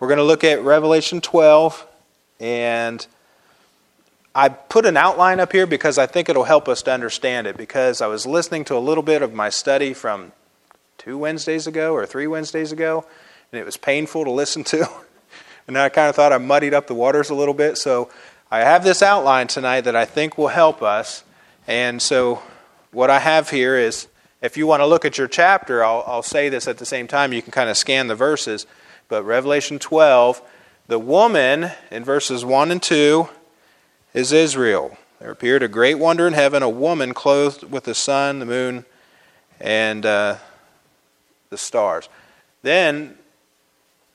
We're going to look at Revelation 12, and I put an outline up here because I think it'll help us to understand it. Because I was listening to a little bit of my study from two Wednesdays ago or three Wednesdays ago, and it was painful to listen to. and I kind of thought I muddied up the waters a little bit. So I have this outline tonight that I think will help us. And so what I have here is if you want to look at your chapter, I'll, I'll say this at the same time. You can kind of scan the verses. But Revelation 12, the woman in verses 1 and 2 is Israel. There appeared a great wonder in heaven, a woman clothed with the sun, the moon, and uh, the stars. Then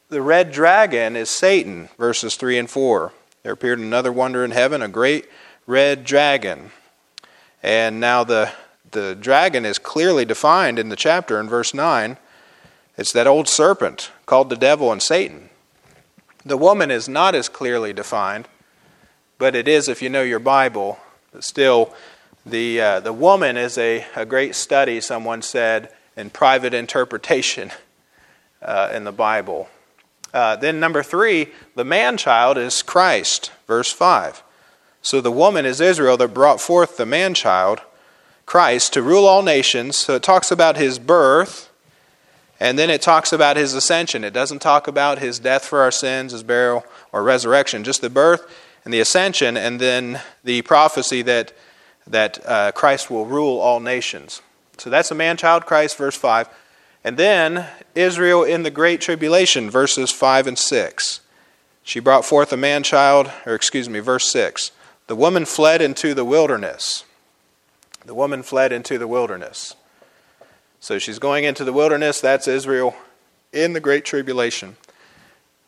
the red dragon is Satan, verses 3 and 4. There appeared another wonder in heaven, a great red dragon. And now the the dragon is clearly defined in the chapter in verse 9. It's that old serpent called the devil and Satan. The woman is not as clearly defined, but it is if you know your Bible. Still, the, uh, the woman is a, a great study, someone said, in private interpretation uh, in the Bible. Uh, then, number three, the man child is Christ, verse 5. So the woman is Israel that brought forth the man child Christ to rule all nations. So it talks about his birth, and then it talks about his ascension. It doesn't talk about his death for our sins, his burial, or resurrection, just the birth and the ascension, and then the prophecy that, that uh, Christ will rule all nations. So that's a man child Christ, verse 5. And then Israel in the great tribulation, verses 5 and 6. She brought forth a man child, or excuse me, verse 6. The woman fled into the wilderness. The woman fled into the wilderness. So she's going into the wilderness. That's Israel in the Great Tribulation.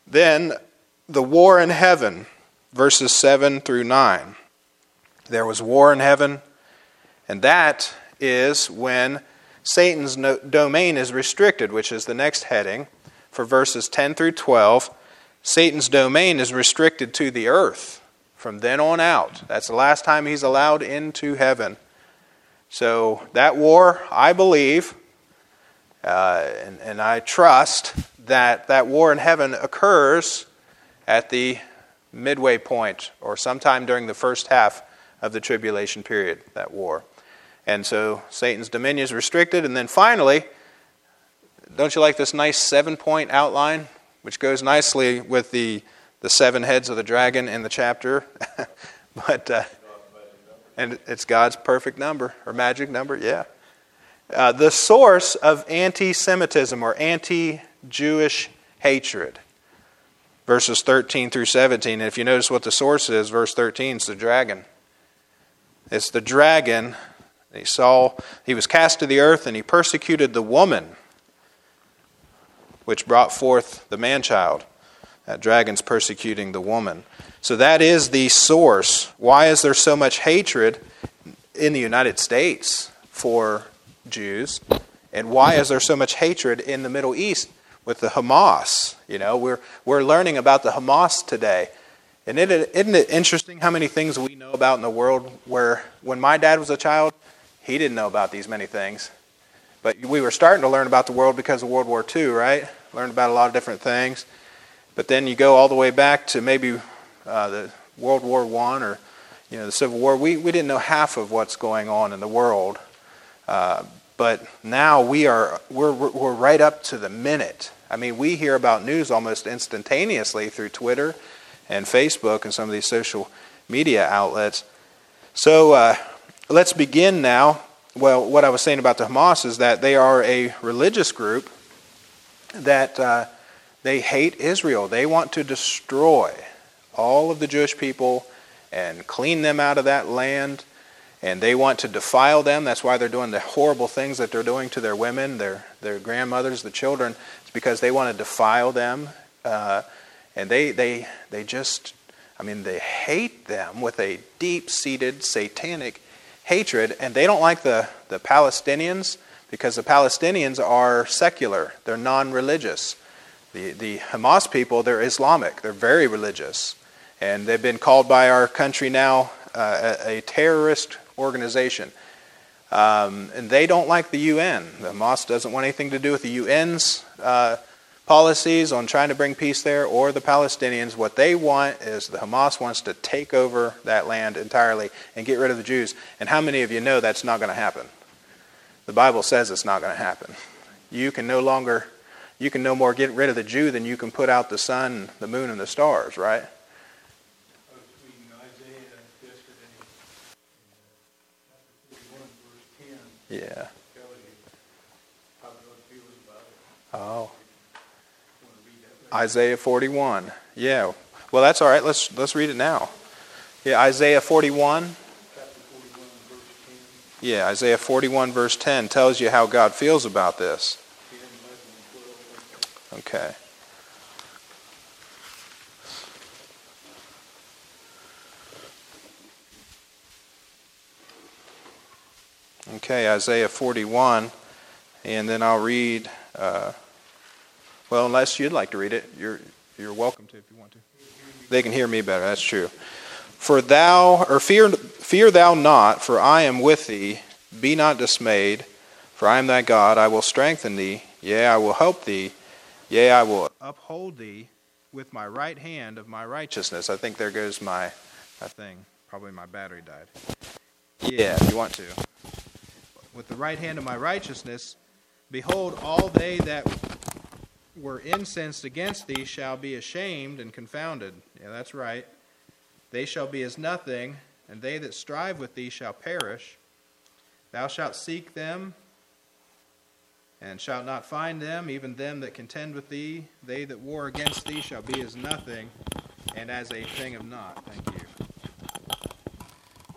Then the war in heaven, verses 7 through 9. There was war in heaven, and that is when Satan's no, domain is restricted, which is the next heading for verses 10 through 12. Satan's domain is restricted to the earth from then on out. That's the last time he's allowed into heaven. So that war, I believe, uh, and, and I trust that that war in heaven occurs at the midway point or sometime during the first half of the tribulation period, that war. And so Satan's dominion is restricted. And then finally, don't you like this nice seven point outline, which goes nicely with the, the seven heads of the dragon in the chapter? but uh, and it's God's perfect number or magic number, yeah. Uh, the source of anti Semitism or anti Jewish hatred. Verses 13 through 17. And if you notice what the source is, verse 13 is the dragon. It's the dragon. He saw, he was cast to the earth and he persecuted the woman, which brought forth the man child. That dragon's persecuting the woman. So that is the source. Why is there so much hatred in the United States for Jews? And why is there so much hatred in the Middle East with the Hamas? You know, we're, we're learning about the Hamas today. And it, isn't it interesting how many things we know about in the world where when my dad was a child, he didn't know about these many things. But we were starting to learn about the world because of World War II, right? Learned about a lot of different things. But then you go all the way back to maybe uh, the World War One or you know the Civil War, we, we didn't know half of what's going on in the world. Uh, but now we are we're, we're right up to the minute. I mean, we hear about news almost instantaneously through Twitter and Facebook and some of these social media outlets. So uh, let's begin now. Well, what I was saying about the Hamas is that they are a religious group that uh, they hate Israel. They want to destroy all of the Jewish people and clean them out of that land. And they want to defile them. That's why they're doing the horrible things that they're doing to their women, their, their grandmothers, the children. It's because they want to defile them. Uh, and they, they, they just, I mean, they hate them with a deep seated satanic hatred. And they don't like the, the Palestinians because the Palestinians are secular, they're non religious. The, the Hamas people, they're Islamic, they're very religious. And they've been called by our country now uh, a, a, terrorist organization. Um, and they don't like the UN. The Hamas doesn't want anything to do with the UN's uh, policies on trying to bring peace there or the Palestinians. What they want is the Hamas wants to take over that land entirely and get rid of the Jews. And how many of you know that's not going to happen? The Bible says it's not going to happen. You can no longer, you can no more get rid of the Jew than you can put out the sun, the moon, and the stars, right? Yeah. Oh. Isaiah 41. Yeah. Well, that's all right. Let's let's read it now. Yeah, Isaiah 41. Yeah, Isaiah 41 verse 10 tells you how God feels about this. Okay. Okay, Isaiah 41, and then I'll read. Uh, well, unless you'd like to read it, you're you're welcome to if you want to. They can hear me better. That's true. For thou, or fear, fear thou not, for I am with thee. Be not dismayed, for I am thy God. I will strengthen thee. Yea, I will help thee. Yea, I will uphold thee with my right hand of my righteousness. I think there goes my, my thing. Probably my battery died. Yeah, if you want to. With the right hand of my righteousness, behold, all they that were incensed against thee shall be ashamed and confounded. Yeah, that's right. They shall be as nothing, and they that strive with thee shall perish. Thou shalt seek them, and shalt not find them, even them that contend with thee. They that war against thee shall be as nothing, and as a thing of naught. Thank you.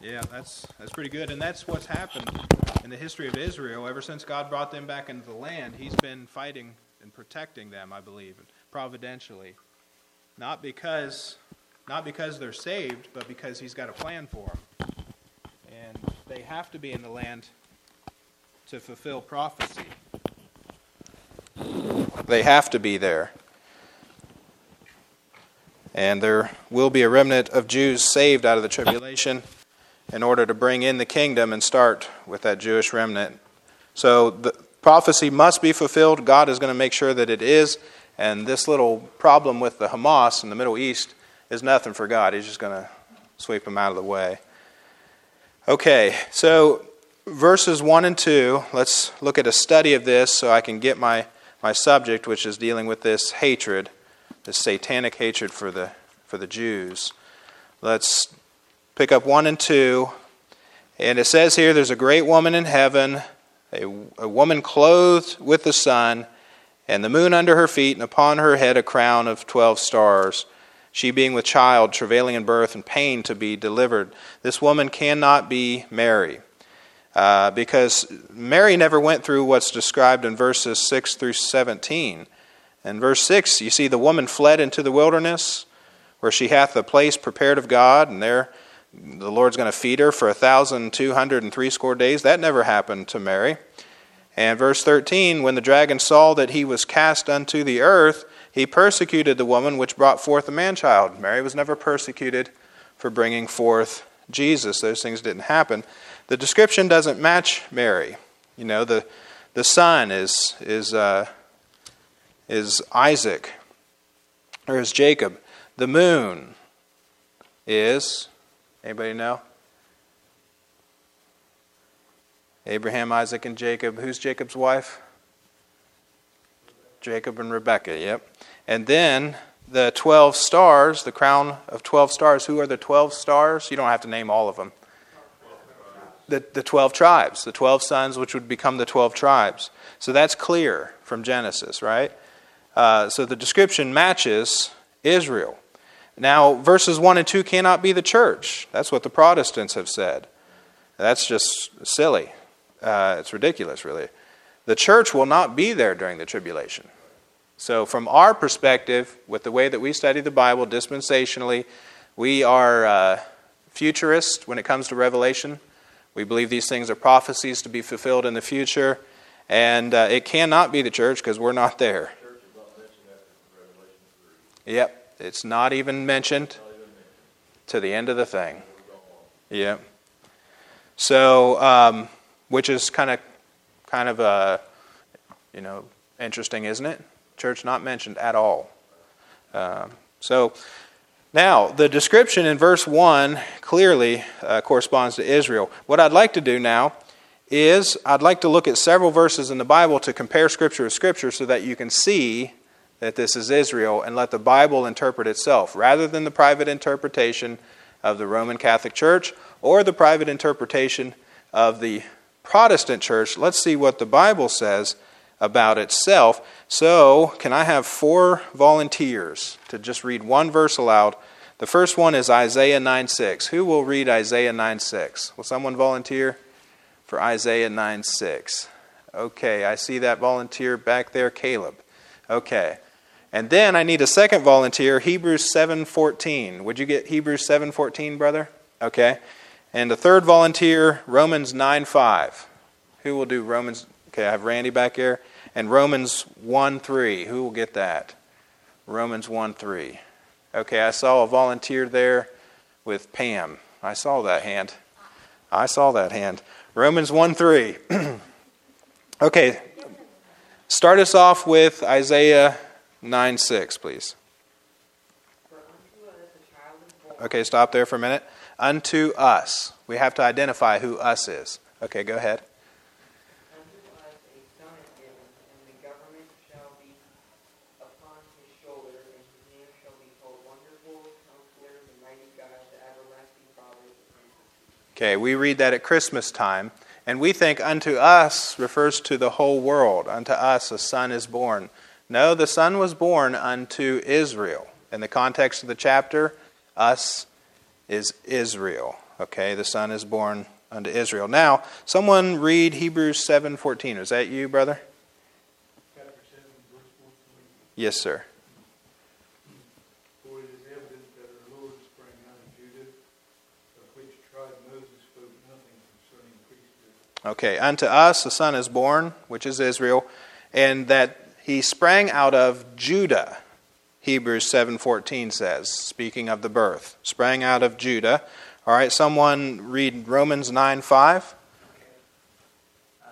Yeah, that's that's pretty good, and that's what's happened in the history of Israel ever since God brought them back into the land. He's been fighting and protecting them, I believe, providentially, not because not because they're saved, but because He's got a plan for them, and they have to be in the land to fulfill prophecy. They have to be there. And there will be a remnant of Jews saved out of the tribulation in order to bring in the kingdom and start with that Jewish remnant. So the prophecy must be fulfilled. God is going to make sure that it is. And this little problem with the Hamas in the Middle East is nothing for God. He's just going to sweep them out of the way. Okay, so verses 1 and 2, let's look at a study of this so I can get my, my subject, which is dealing with this hatred, this satanic hatred for the, for the Jews. Let's pick up 1 and 2. And it says here there's a great woman in heaven, a, a woman clothed with the sun, and the moon under her feet, and upon her head a crown of 12 stars. She being with child, travailing in birth, and pain to be delivered. This woman cannot be Mary. Uh, because Mary never went through what's described in verses 6 through 17. In verse 6, you see the woman fled into the wilderness, where she hath a place prepared of God, and there the Lord's going to feed her for a thousand two hundred and three score days. That never happened to Mary. And verse 13, when the dragon saw that he was cast unto the earth, he persecuted the woman which brought forth the man child. Mary was never persecuted for bringing forth Jesus. Those things didn't happen. The description doesn't match Mary. You know, the, the sun is, is, uh, is Isaac, or is Jacob. The moon is Anybody know? Abraham, Isaac, and Jacob. Who's Jacob's wife? Jacob and Rebekah, yep. And then the 12 stars, the crown of 12 stars. Who are the 12 stars? You don't have to name all of them. The, the 12 tribes, the 12 sons, which would become the 12 tribes. So that's clear from Genesis, right? Uh, so the description matches Israel. Now, verses 1 and 2 cannot be the church. That's what the Protestants have said. That's just silly. Uh, it's ridiculous, really. The church will not be there during the tribulation. So, from our perspective, with the way that we study the Bible dispensationally, we are uh, futurists when it comes to Revelation. We believe these things are prophecies to be fulfilled in the future, and uh, it cannot be the church because we're not there. Yep. It's not even mentioned to the end of the thing. Yeah. So, um, which is kind of, kind of, uh, you know, interesting, isn't it? church not mentioned at all. Um, so now, the description in verse 1 clearly uh, corresponds to Israel. What I'd like to do now is I'd like to look at several verses in the Bible to compare Scripture with Scripture so that you can see that this is Israel and let the Bible interpret itself rather than the private interpretation of the Roman Catholic Church or the private interpretation of the Protestant Church. Let's see what the Bible says about itself. So, can I have four volunteers to just read one verse aloud? The first one is Isaiah 9 6. Who will read Isaiah 9 6? Will someone volunteer for Isaiah 9 6? Okay, I see that volunteer back there, Caleb. Okay. And then I need a second volunteer, Hebrews 7:14. Would you get Hebrews 7:14, brother? Okay. And the third volunteer, Romans 9:5. Who will do Romans? Okay, I have Randy back here. And Romans 1 3. Who will get that? Romans 1 3. Okay, I saw a volunteer there with Pam. I saw that hand. I saw that hand. Romans 1 3. okay, start us off with Isaiah 9 6, please. Okay, stop there for a minute. Unto us. We have to identify who us is. Okay, go ahead. Okay, we read that at Christmas time, and we think unto us refers to the whole world. Unto us a son is born. No, the son was born unto Israel. In the context of the chapter, us is Israel. Okay, the son is born unto Israel. Now, someone read Hebrews 7:14. Is that you, brother? Yes, sir. Okay, unto us a son is born, which is Israel, and that he sprang out of Judah. Hebrews 7:14 says, speaking of the birth, sprang out of Judah. All right, someone read Romans 9:5. Uh,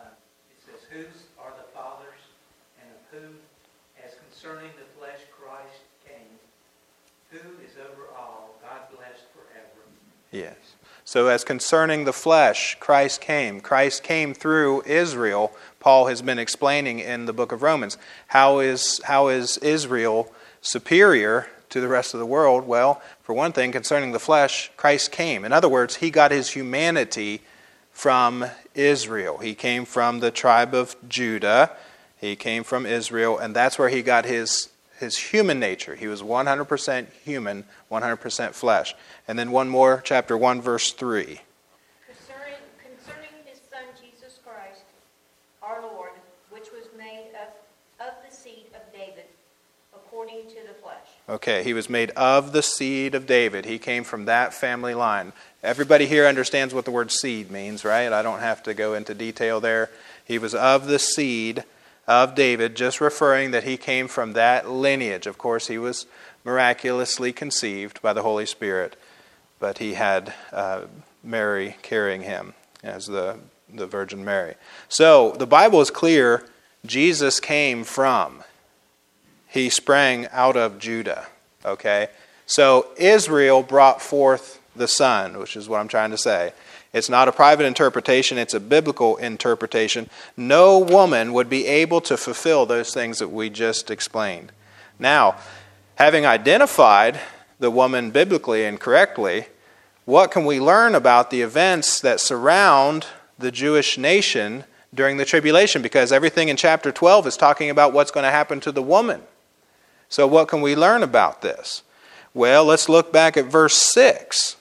yes. So, as concerning the flesh, Christ came. Christ came through Israel. Paul has been explaining in the book of Romans. How is, how is Israel superior to the rest of the world? Well, for one thing, concerning the flesh, Christ came. In other words, he got his humanity from Israel. He came from the tribe of Judah. He came from Israel, and that's where he got his, his human nature. He was 100% human, 100% flesh. And then one more, chapter 1, verse 3. Concerning, concerning his son Jesus Christ, our Lord, which was made of, of the seed of David, according to the flesh. Okay, he was made of the seed of David. He came from that family line. Everybody here understands what the word seed means, right? I don't have to go into detail there. He was of the seed of David, just referring that he came from that lineage. Of course, he was miraculously conceived by the Holy Spirit but he had uh, Mary carrying him as the, the Virgin Mary. So the Bible is clear Jesus came from, he sprang out of Judah. Okay? So Israel brought forth the Son, which is what I'm trying to say. It's not a private interpretation, it's a biblical interpretation. No woman would be able to fulfill those things that we just explained. Now, having identified the woman biblically and correctly, what can we learn about the events that surround the Jewish nation during the tribulation? Because everything in chapter 12 is talking about what's going to happen to the woman. So, what can we learn about this? Well, let's look back at verse 6.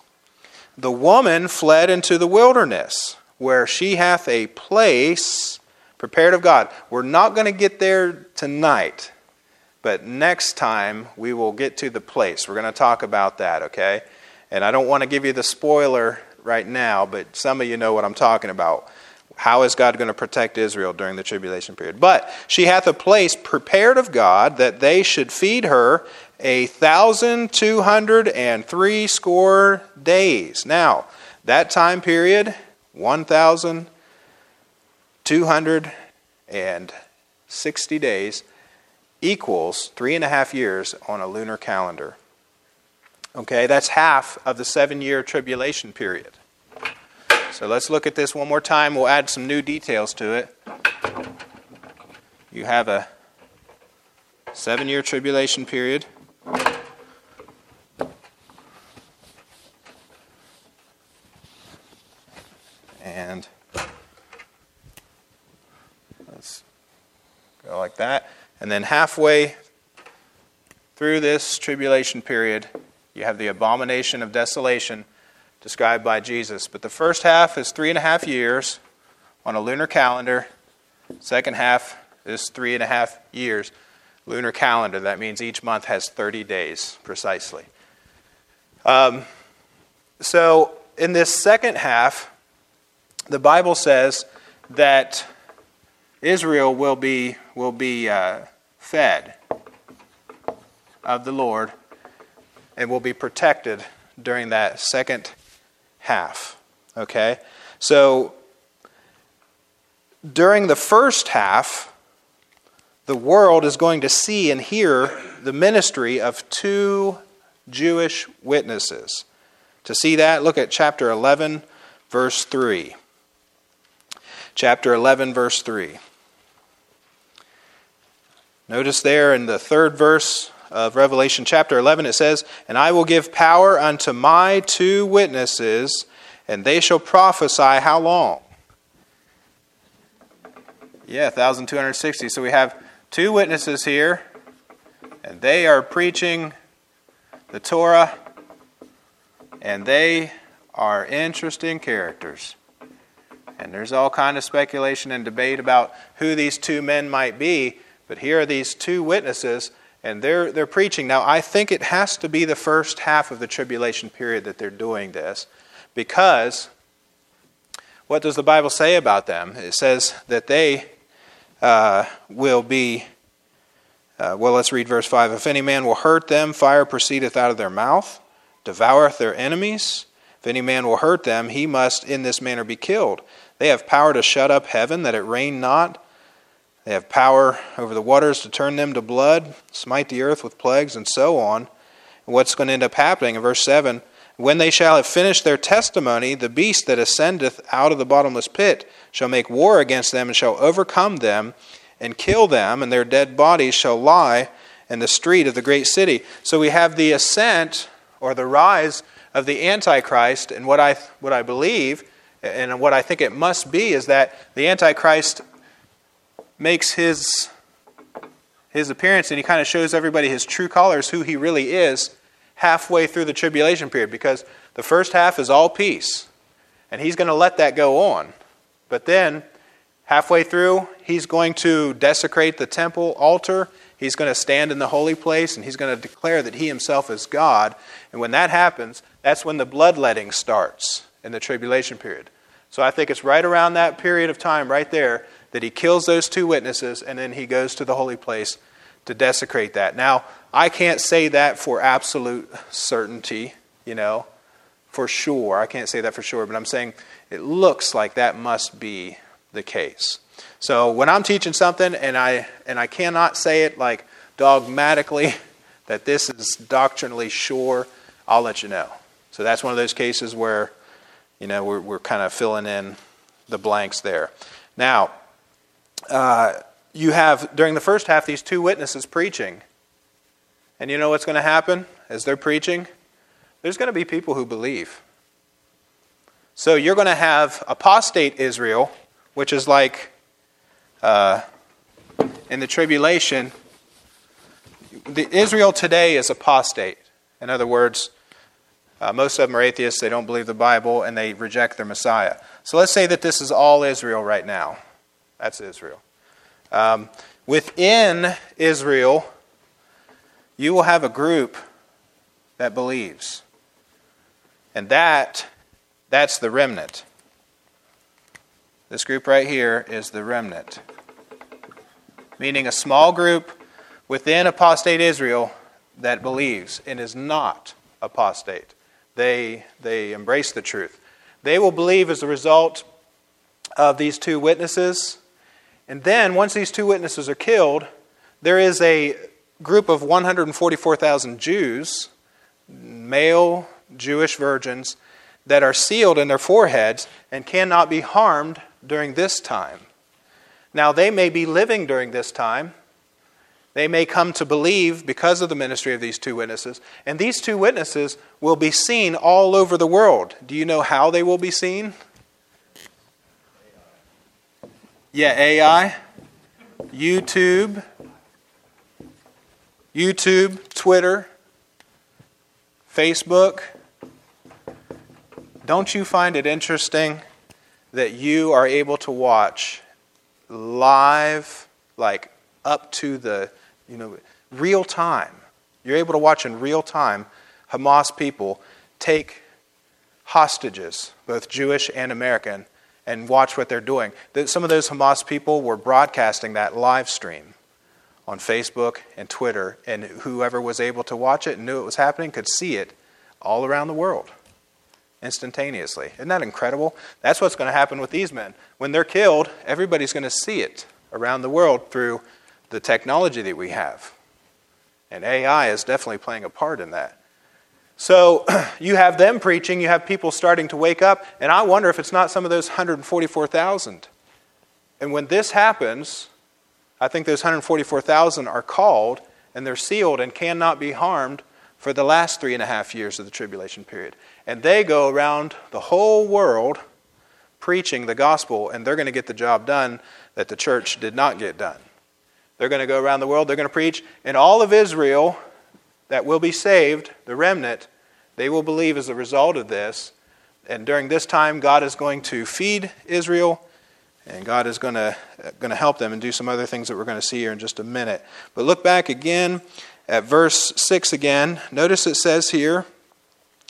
The woman fled into the wilderness, where she hath a place prepared of God. We're not going to get there tonight. But next time, we will get to the place. We're going to talk about that, okay? And I don't want to give you the spoiler right now, but some of you know what I'm talking about. How is God going to protect Israel during the tribulation period? But she hath a place prepared of God that they should feed her a thousand two hundred and three score days. Now, that time period, one thousand two hundred and sixty days, equals three and a half years on a lunar calendar. Okay, that's half of the seven year tribulation period. So let's look at this one more time. We'll add some new details to it. You have a seven year tribulation period. And let's go like that. And then halfway through this tribulation period, you have the abomination of desolation described by Jesus. But the first half is three and a half years on a lunar calendar. Second half is three and a half years. Lunar calendar, that means each month has 30 days precisely. Um, so, in this second half, the Bible says that Israel will be, will be uh, fed of the Lord and will be protected during that second half. Okay? So, during the first half, the world is going to see and hear the ministry of two Jewish witnesses. To see that, look at chapter 11, verse 3. Chapter 11, verse 3. Notice there in the third verse of Revelation chapter 11, it says, And I will give power unto my two witnesses, and they shall prophesy how long? Yeah, 1,260. So we have two witnesses here, and they are preaching the Torah, and they are interesting characters. And there's all kind of speculation and debate about who these two men might be, but here are these two witnesses and they're, they're preaching. Now, I think it has to be the first half of the tribulation period that they're doing this because what does the Bible say about them? It says that they uh, will be, uh, well, let's read verse 5. If any man will hurt them, fire proceedeth out of their mouth, devoureth their enemies. If any man will hurt them, he must in this manner be killed. They have power to shut up heaven, that it rain not they have power over the waters to turn them to blood, smite the earth with plagues, and so on. And what's going to end up happening in verse 7 When they shall have finished their testimony, the beast that ascendeth out of the bottomless pit shall make war against them and shall overcome them and kill them, and their dead bodies shall lie in the street of the great city. So we have the ascent or the rise of the Antichrist, and what I, what I believe and what I think it must be is that the Antichrist makes his his appearance and he kind of shows everybody his true colors, who he really is, halfway through the tribulation period because the first half is all peace. And he's going to let that go on. But then, halfway through, he's going to desecrate the temple altar. He's going to stand in the holy place and he's going to declare that he himself is God. And when that happens, that's when the bloodletting starts in the tribulation period. So I think it's right around that period of time, right there, that he kills those two witnesses and then he goes to the holy place to desecrate that. Now, I can't say that for absolute certainty, you know, for sure. I can't say that for sure, but I'm saying it looks like that must be the case. So when I'm teaching something and I and I cannot say it like dogmatically that this is doctrinally sure, I'll let you know. So that's one of those cases where, you know, we're, we're kind of filling in the blanks there. Now, uh, you have, during the first half, these two witnesses preaching. And you know what's going to happen as they're preaching? There's going to be people who believe. So you're going to have apostate Israel, which is like uh, in the tribulation. The Israel today is apostate. In other words, uh, most of them are atheists, they don't believe the Bible, and they reject their Messiah. So let's say that this is all Israel right now. That's Israel. Um, within Israel, you will have a group that believes. And that, that's the remnant. This group right here is the remnant. Meaning a small group within apostate Israel that believes and is not apostate. They, they embrace the truth. They will believe as a result of these two witnesses and then, once these two witnesses are killed, there is a group of 144,000 Jews, male Jewish virgins, that are sealed in their foreheads and cannot be harmed during this time. Now, they may be living during this time. They may come to believe because of the ministry of these two witnesses. And these two witnesses will be seen all over the world. Do you know how they will be seen? Yeah, AI, YouTube, YouTube, Twitter, Facebook. Don't you find it interesting that you are able to watch live, like up to the, you know, real time? You're able to watch in real time Hamas people take hostages, both Jewish and American, and watch what they're doing. Some of those Hamas people were broadcasting that live stream on Facebook and Twitter, and whoever was able to watch it and knew it was happening could see it all around the world instantaneously. Isn't that incredible? That's what's going to happen with these men. When they're killed, everybody's going to see it around the world through the technology that we have. And AI is definitely playing a part in that. So you have them preaching, you have people starting to wake up, and I wonder if it's not some of those 144,000. And when this happens, I think those 144,000 are called and they're sealed and cannot be harmed for the last three and a half years of the tribulation period. And they go around the whole world preaching the gospel, and they're going to get the job done that the church did not get done. They're going to go around the world, they're going to preach, and all of Israel that will be saved, the remnant, they will believe as a result of this. And during this time, God is going to feed Israel and God is going to, going to help them and do some other things that we're going to see here in just a minute. But look back again at verse 6 again. Notice it says here,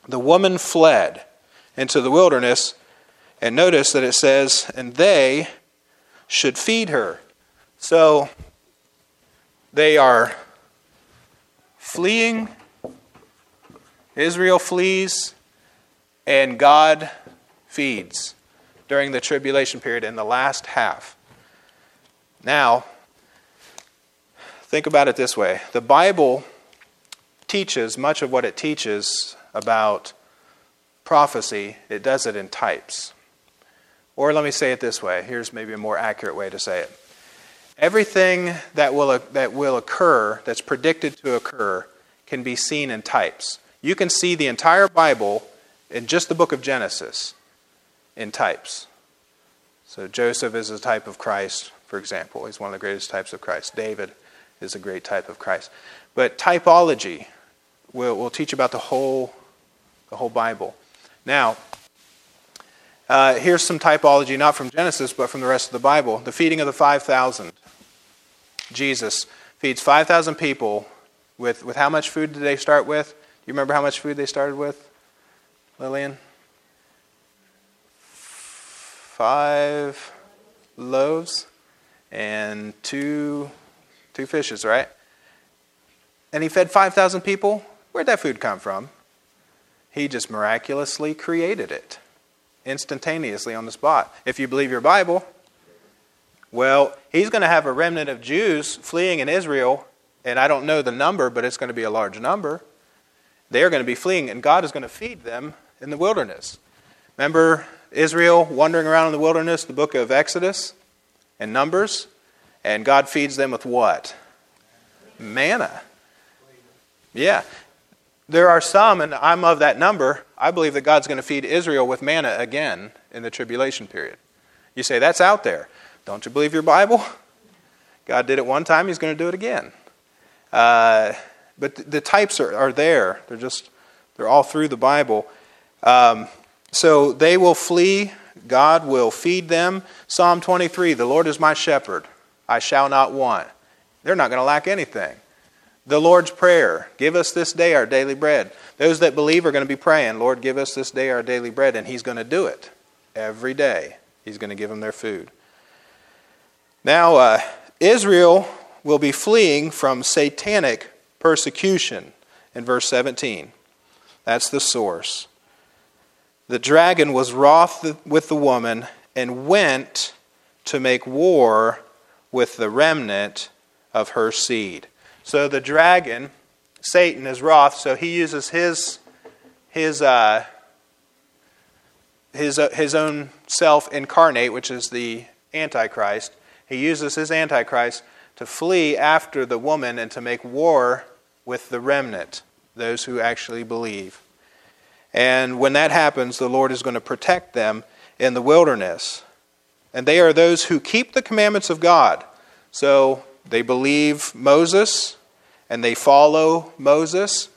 the woman fled into the wilderness. And notice that it says, and they should feed her. So they are fleeing. Israel flees, and God feeds during the tribulation period in the last half. Now, think about it this way the Bible teaches much of what it teaches about prophecy, it does it in types. Or let me say it this way here's maybe a more accurate way to say it. Everything that will, that will occur, that's predicted to occur, can be seen in types. You can see the entire Bible in just the book of Genesis in types. So Joseph is a type of Christ, for example. He's one of the greatest types of Christ. David is a great type of Christ. But typology will will teach about the whole, the whole Bible. Now, uh, here's some typology, not from Genesis, but from the rest of the Bible. The feeding of the 5,000. Jesus feeds 5,000 people with, with how much food did they start with? Do you remember how much food they started with, Lillian? five loaves and two two fishes, right? And he fed 5,000 people. Where'd that food come from? He just miraculously created it instantaneously on the spot. If you believe your Bible, well, he's going to have a remnant of Jews fleeing in Israel, and I don't know the number, but it's going to be a large number. They're going to be fleeing, and God is going to feed them in the wilderness. Remember Israel wandering around in the wilderness, the book of Exodus and Numbers, and God feeds them with what? Manna. Yeah. There are some, and I'm of that number, I believe that God's going to feed Israel with manna again in the tribulation period. You say, that's out there. Don't you believe your Bible? God did it one time, He's going to do it again. Uh, but the types are, are there. They're just, they're all through the Bible. Um, so they will flee, God will feed them. Psalm 23 The Lord is my shepherd, I shall not want. They're not going to lack anything. The Lord's Prayer Give us this day our daily bread. Those that believe are going to be praying, Lord, give us this day our daily bread, and He's going to do it every day. He's going to give them their food. Now, uh, Israel will be fleeing from satanic persecution in verse 17. That's the source. The dragon was wroth with the woman and went to make war with the remnant of her seed. So the dragon, Satan, is wroth, so he uses his, his, uh, his, uh, his own self incarnate, which is the Antichrist. He uses his Antichrist to flee after the woman and to make war with the remnant, those who actually believe. And when that happens, the Lord is going to protect them in the wilderness. And they are those who keep the commandments of God. So they believe Moses and they follow Moses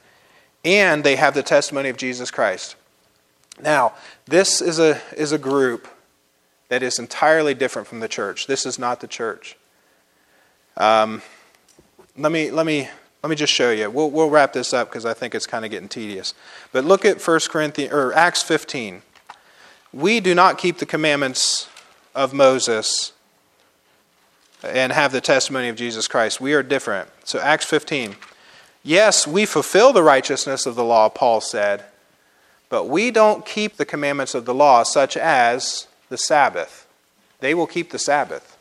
and they have the testimony of Jesus Christ. Now, this is a, is a group that is entirely different from the church. This is not the church. Um, let, me, let, me, let me just show you. We'll, we'll wrap this up because I think it's kind of getting tedious. But look at 1 Corinthians, or Acts 15. We do not keep the commandments of Moses and have the testimony of Jesus Christ. We are different. So, Acts 15. Yes, we fulfill the righteousness of the law, Paul said, but we don't keep the commandments of the law, such as the Sabbath. They will keep the Sabbath.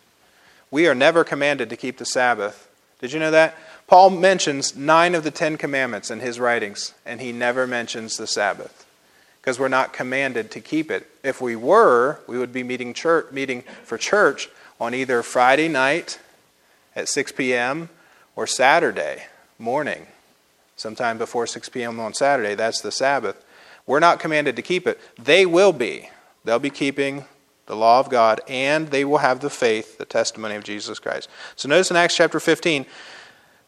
We are never commanded to keep the Sabbath. Did you know that? Paul mentions nine of the Ten Commandments in his writings, and he never mentions the Sabbath because we're not commanded to keep it. If we were, we would be meeting, church, meeting for church on either Friday night at 6 p.m. or Saturday morning, sometime before 6 p.m. on Saturday. That's the Sabbath. We're not commanded to keep it. They will be. They'll be keeping the law of God, and they will have the faith, the testimony of Jesus Christ. So notice in Acts chapter 15,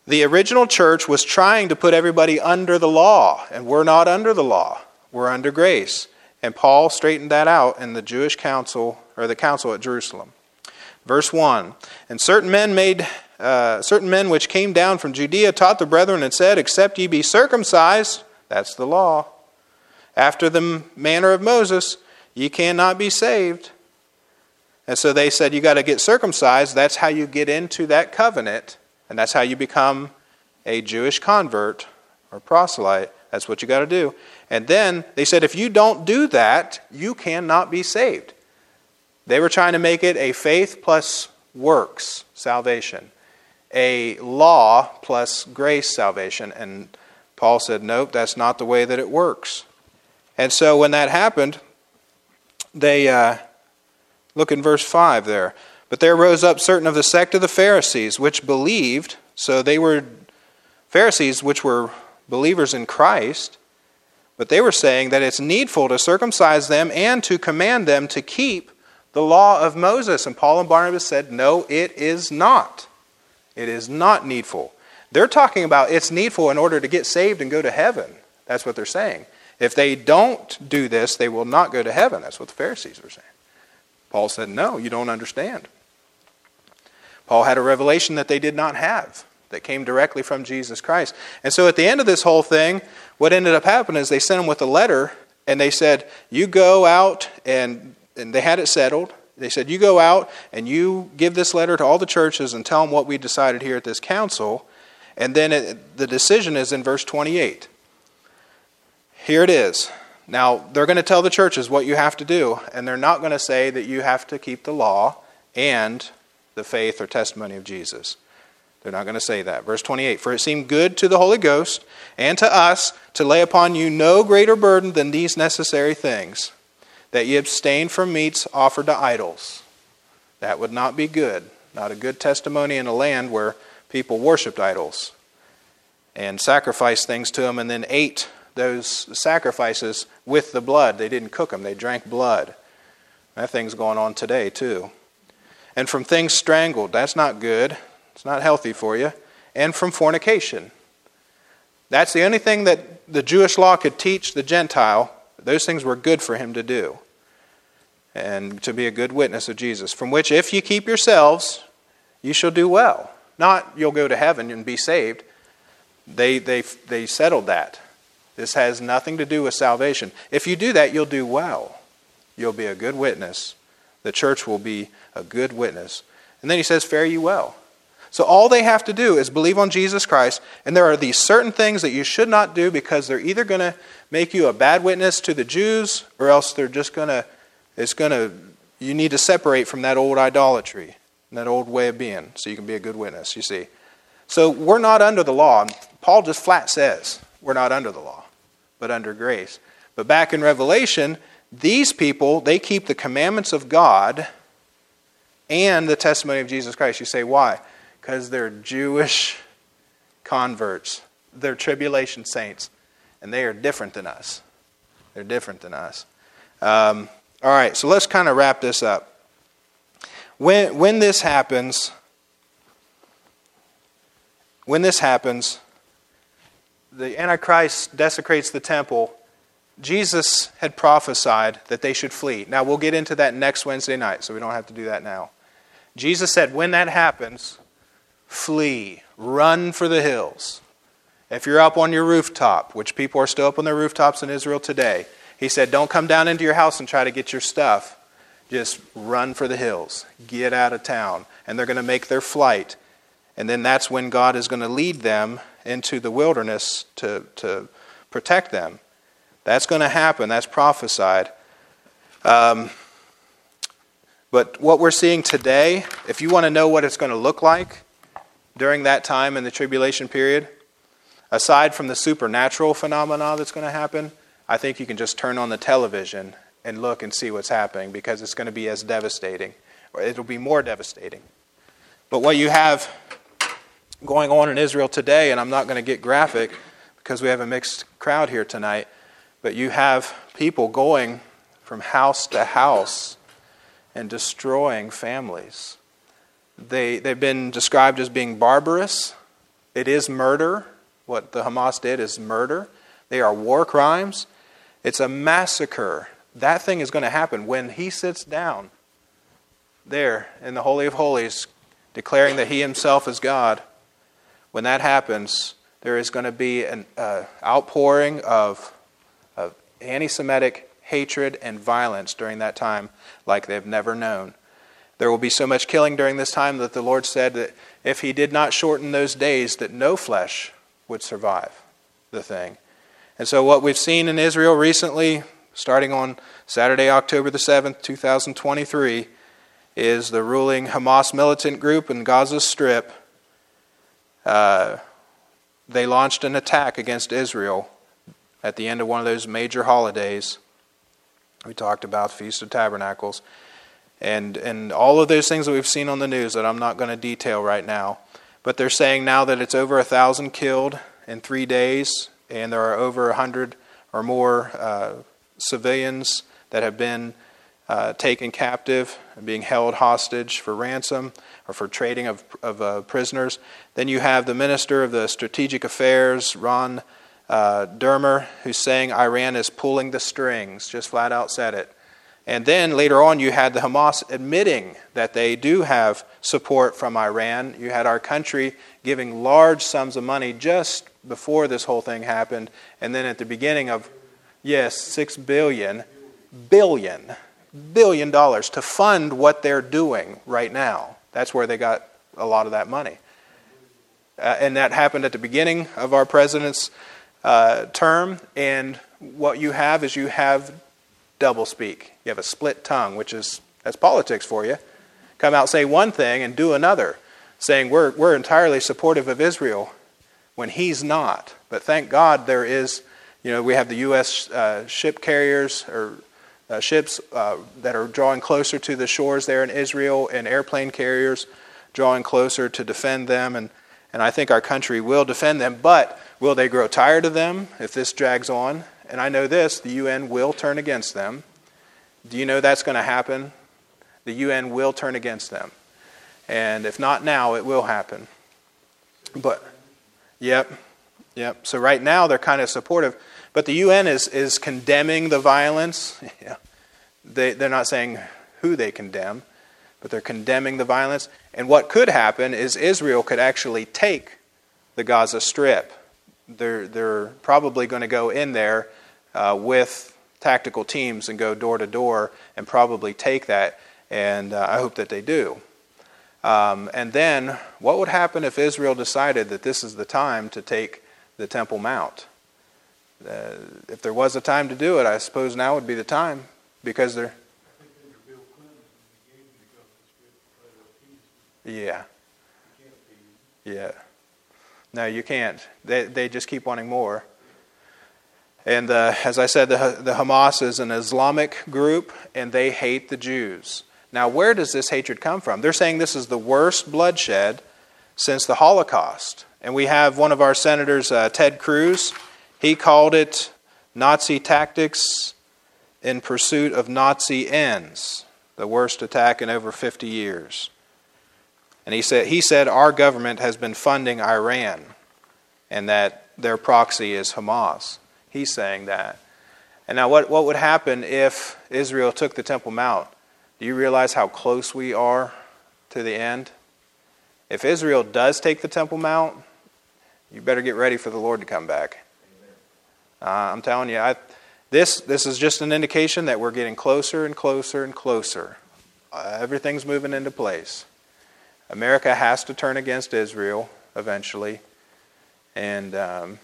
the original church was trying to put everybody under the law, and we're not under the law. We're under grace. And Paul straightened that out in the Jewish council, or the council at Jerusalem. Verse 1 And certain men made. Uh, certain men which came down from Judea taught the brethren and said, Except ye be circumcised, that's the law, after the manner of Moses, ye cannot be saved. And so they said, You got to get circumcised. That's how you get into that covenant, and that's how you become a Jewish convert or proselyte. That's what you got to do. And then they said, If you don't do that, you cannot be saved. They were trying to make it a faith plus works salvation, a law plus grace salvation. And Paul said, Nope, that's not the way that it works. And so when that happened, they. Uh, Look in verse 5 there. But there rose up certain of the sect of the Pharisees, which believed, so they were Pharisees which were believers in Christ, but they were saying that it's needful to circumcise them and to command them to keep the law of Moses. And Paul and Barnabas said, No, it is not. It is not needful. They're talking about it's needful in order to get saved and go to heaven. That's what they're saying. If they don't do this, they will not go to heaven. That's what the Pharisees were saying. Paul said, No, you don't understand. Paul had a revelation that they did not have that came directly from Jesus Christ. And so at the end of this whole thing, what ended up happening is they sent him with a letter and they said, You go out, and, and they had it settled. They said, You go out and you give this letter to all the churches and tell them what we decided here at this council. And then it, the decision is in verse 28. Here it is. Now, they're going to tell the churches what you have to do, and they're not going to say that you have to keep the law and the faith or testimony of Jesus. They're not going to say that. Verse 28 For it seemed good to the Holy Ghost and to us to lay upon you no greater burden than these necessary things that ye abstain from meats offered to idols. That would not be good. Not a good testimony in a land where people worshiped idols and sacrificed things to them and then ate those sacrifices with the blood. They didn't cook them, they drank blood. That thing's going on today, too. And from things strangled. That's not good. It's not healthy for you. And from fornication. That's the only thing that the Jewish law could teach the Gentile. Those things were good for him to do. And to be a good witness of Jesus. From which, if you keep yourselves, you shall do well. Not you'll go to heaven and be saved. They, they, they settled that. This has nothing to do with salvation. If you do that, you'll do well. You'll be a good witness. The church will be a good witness. And then he says, Fare you well. So all they have to do is believe on Jesus Christ, and there are these certain things that you should not do because they're either going to make you a bad witness to the Jews, or else they're just going to, it's going to, you need to separate from that old idolatry, and that old way of being, so you can be a good witness, you see. So we're not under the law. Paul just flat says we're not under the law, but under grace. But back in Revelation, these people, they keep the commandments of God and the testimony of Jesus Christ. You say, why? Because they're Jewish converts, they're tribulation saints, and they are different than us. They're different than us. Um, all right, so let's kind of wrap this up. When, when this happens, when this happens, the Antichrist desecrates the temple. Jesus had prophesied that they should flee. Now, we'll get into that next Wednesday night, so we don't have to do that now. Jesus said, when that happens, flee, run for the hills. If you're up on your rooftop, which people are still up on their rooftops in Israel today, he said, don't come down into your house and try to get your stuff. Just run for the hills, get out of town. And they're going to make their flight. And then that's when God is going to lead them into the wilderness to, to protect them. That's going to happen. That's prophesied. Um, but what we're seeing today, if you want to know what it's going to look like during that time in the tribulation period, aside from the supernatural phenomena that's going to happen, I think you can just turn on the television and look and see what's happening because it's going to be as devastating, or it'll be more devastating. But what you have going on in Israel today, and I'm not going to get graphic because we have a mixed crowd here tonight, but you have people going from house to house and destroying families. They, they've been described as being barbarous. It is murder. What the Hamas did is murder. They are war crimes. It's a massacre. That thing is going to happen when he sits down there in the Holy of Holies, declaring that he himself is God. When that happens, there is going to be an uh, outpouring of, of anti Semitic hatred, and violence during that time like they've never known. There will be so much killing during this time that the Lord said that if He did not shorten those days, that no flesh would survive the thing. And so, what we've seen in Israel recently, starting on Saturday, October the 7th, 2023, is the ruling Hamas militant group in Gaza Strip. Uh, they launched an attack against Israel at the end of one of those major holidays. We talked about Feast of Tabernacles and, and all of those things that we've seen on the news that I'm not going to detail right now. But they're saying now that it's over a thousand killed in three days, and there are over a hundred or more uh, civilians that have been uh, taken captive and being held hostage for ransom or for trading of, of uh, prisoners. Then you have the Minister of the Strategic Affairs, Ron uh, Dermer, who's saying Iran is pulling the strings, just flat out said it. And then later on, you had the Hamas admitting that they do have support from Iran. You had our country giving large sums of money just before this whole thing happened. And then at the beginning of, yes, six billion, billion, billion dollars to fund what they're doing right now. That's where they got a lot of that money. Uh, and that happened at the beginning of our president's uh, term, and what you have is you have double speak. You have a split tongue, which is that's politics for you. Come out, say one thing, and do another, saying we're, we're entirely supportive of Israel when he's not. But thank God there is, you know, we have the U.S. Uh, ship carriers or uh, ships uh, that are drawing closer to the shores there in Israel and airplane carriers drawing closer to defend them. And, and I think our country will defend them. But Will they grow tired of them if this drags on? And I know this the UN will turn against them. Do you know that's going to happen? The UN will turn against them. And if not now, it will happen. But, yep, yep. So right now they're kind of supportive. But the UN is, is condemning the violence. yeah. They, they're not saying who they condemn, but they're condemning the violence. And what could happen is Israel could actually take the Gaza Strip they're, they're probably going to go in there uh, with tactical teams and go door to door and probably take that, and uh, I hope that they do. Um, and then, what would happen if Israel decided that this is the time to take the Temple Mount? Uh, if there was a time to do it, I suppose now would be the time because they're. Yeah. Yeah. No, you can't. They, they just keep wanting more. And uh, as I said, the, the Hamas is an Islamic group, and they hate the Jews. Now, where does this hatred come from? They're saying this is the worst bloodshed since the Holocaust. And we have one of our senators, uh, Ted Cruz, he called it Nazi tactics in pursuit of Nazi ends, the worst attack in over 50 years. And he said, he said our government has been funding Iran and that their proxy is Hamas. He's saying that. And now, what, what would happen if Israel took the Temple Mount? Do you realize how close we are to the end? If Israel does take the Temple Mount, you better get ready for the Lord to come back. Uh, I'm telling you, I, this, this is just an indication that we're getting closer and closer and closer. Uh, everything's moving into place. America has to turn against Israel eventually, and um,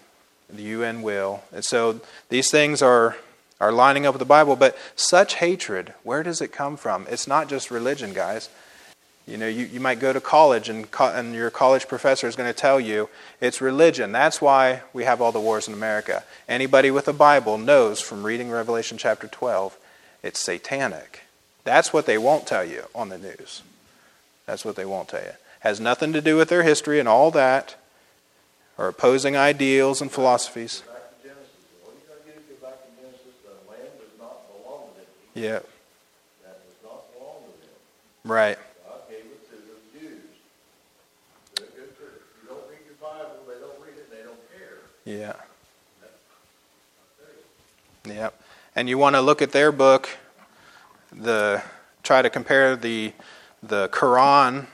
the UN will. And so these things are, are lining up with the Bible, but such hatred, where does it come from? It's not just religion, guys. You know, you, you might go to college and, co- and your college professor is going to tell you it's religion. That's why we have all the wars in America. Anybody with a Bible knows from reading Revelation chapter 12 it's satanic. That's what they won't tell you on the news. That's what they won't tell you. Has nothing to do with their history and all that, or opposing ideals and philosophies. Yeah, right. Yeah. Yep. And you want to look at their book, the try to compare the the Quran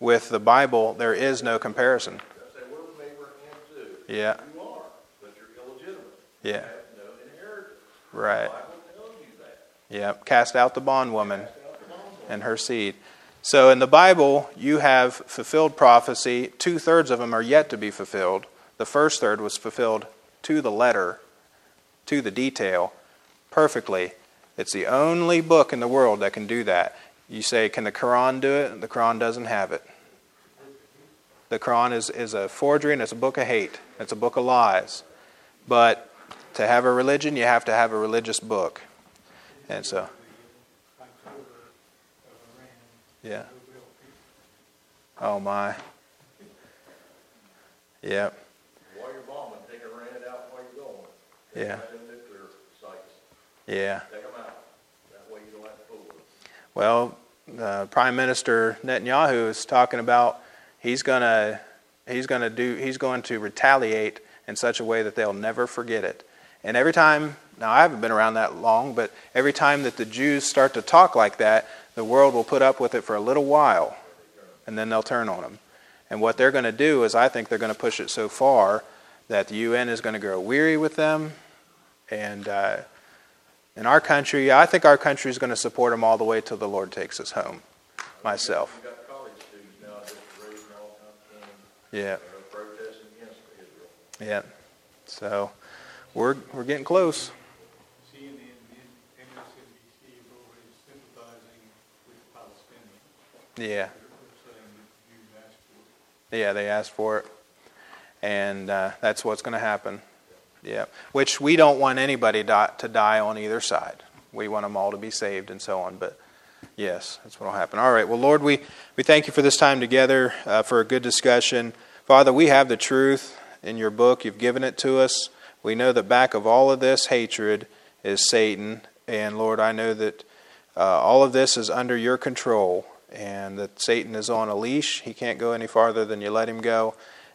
with the Bible. There is no comparison. They say, we're from Abraham too. Yeah. You are, but you're illegitimate. You Yeah. have no inheritance. Right. The Bible tells you that. Yep. Cast out the bondwoman Cast out the bondwoman. and her seed. So in the Bible, you have fulfilled prophecy. Two thirds of them are yet to be fulfilled. The first third was fulfilled to the letter, to the detail, perfectly. It's the only book in the world that can do that. You say, can the Quran do it? The Quran doesn't have it. The Quran is, is a forgery and it's a book of hate. It's a book of lies. But to have a religion, you have to have a religious book. And so, yeah. Oh my. Yep. While you're bombing, take Iran out while you're going. Yeah. Take them nuclear sites. Yeah. Take them out. That way you don't have to fool them. Well, uh, Prime Minister Netanyahu is talking about he's gonna he's gonna do he's going to retaliate in such a way that they'll never forget it. And every time now I haven't been around that long, but every time that the Jews start to talk like that, the world will put up with it for a little while, and then they'll turn on them. And what they're going to do is, I think they're going to push it so far that the UN is going to grow weary with them, and uh, in our country, I think our country is going to support them all the way till the Lord takes us home. Myself. You got college students now just raising all kinds of funds, Yeah, they're protesting against Israel. yeah. So we're we're getting close. CNN, MSNBC is already sympathizing with the Palestinians. Yeah, They're saying that Jews asked for it. yeah. They asked for it, and uh, that's what's going to happen. Yeah, which we don't want anybody to die on either side. We want them all to be saved and so on. But yes, that's what will happen. All right. Well, Lord, we we thank you for this time together uh, for a good discussion. Father, we have the truth in your book. You've given it to us. We know that back of all of this hatred is Satan. And Lord, I know that uh, all of this is under your control and that Satan is on a leash. He can't go any farther than you let him go.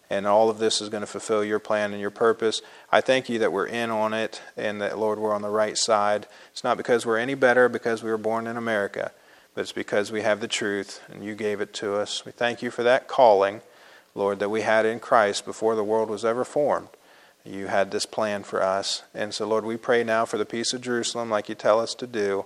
And all of this is going to fulfill your plan and your purpose. I thank you that we're in on it and that, Lord, we're on the right side. It's not because we're any better because we were born in America, but it's because we have the truth and you gave it to us. We thank you for that calling, Lord, that we had in Christ before the world was ever formed. You had this plan for us. And so, Lord, we pray now for the peace of Jerusalem, like you tell us to do.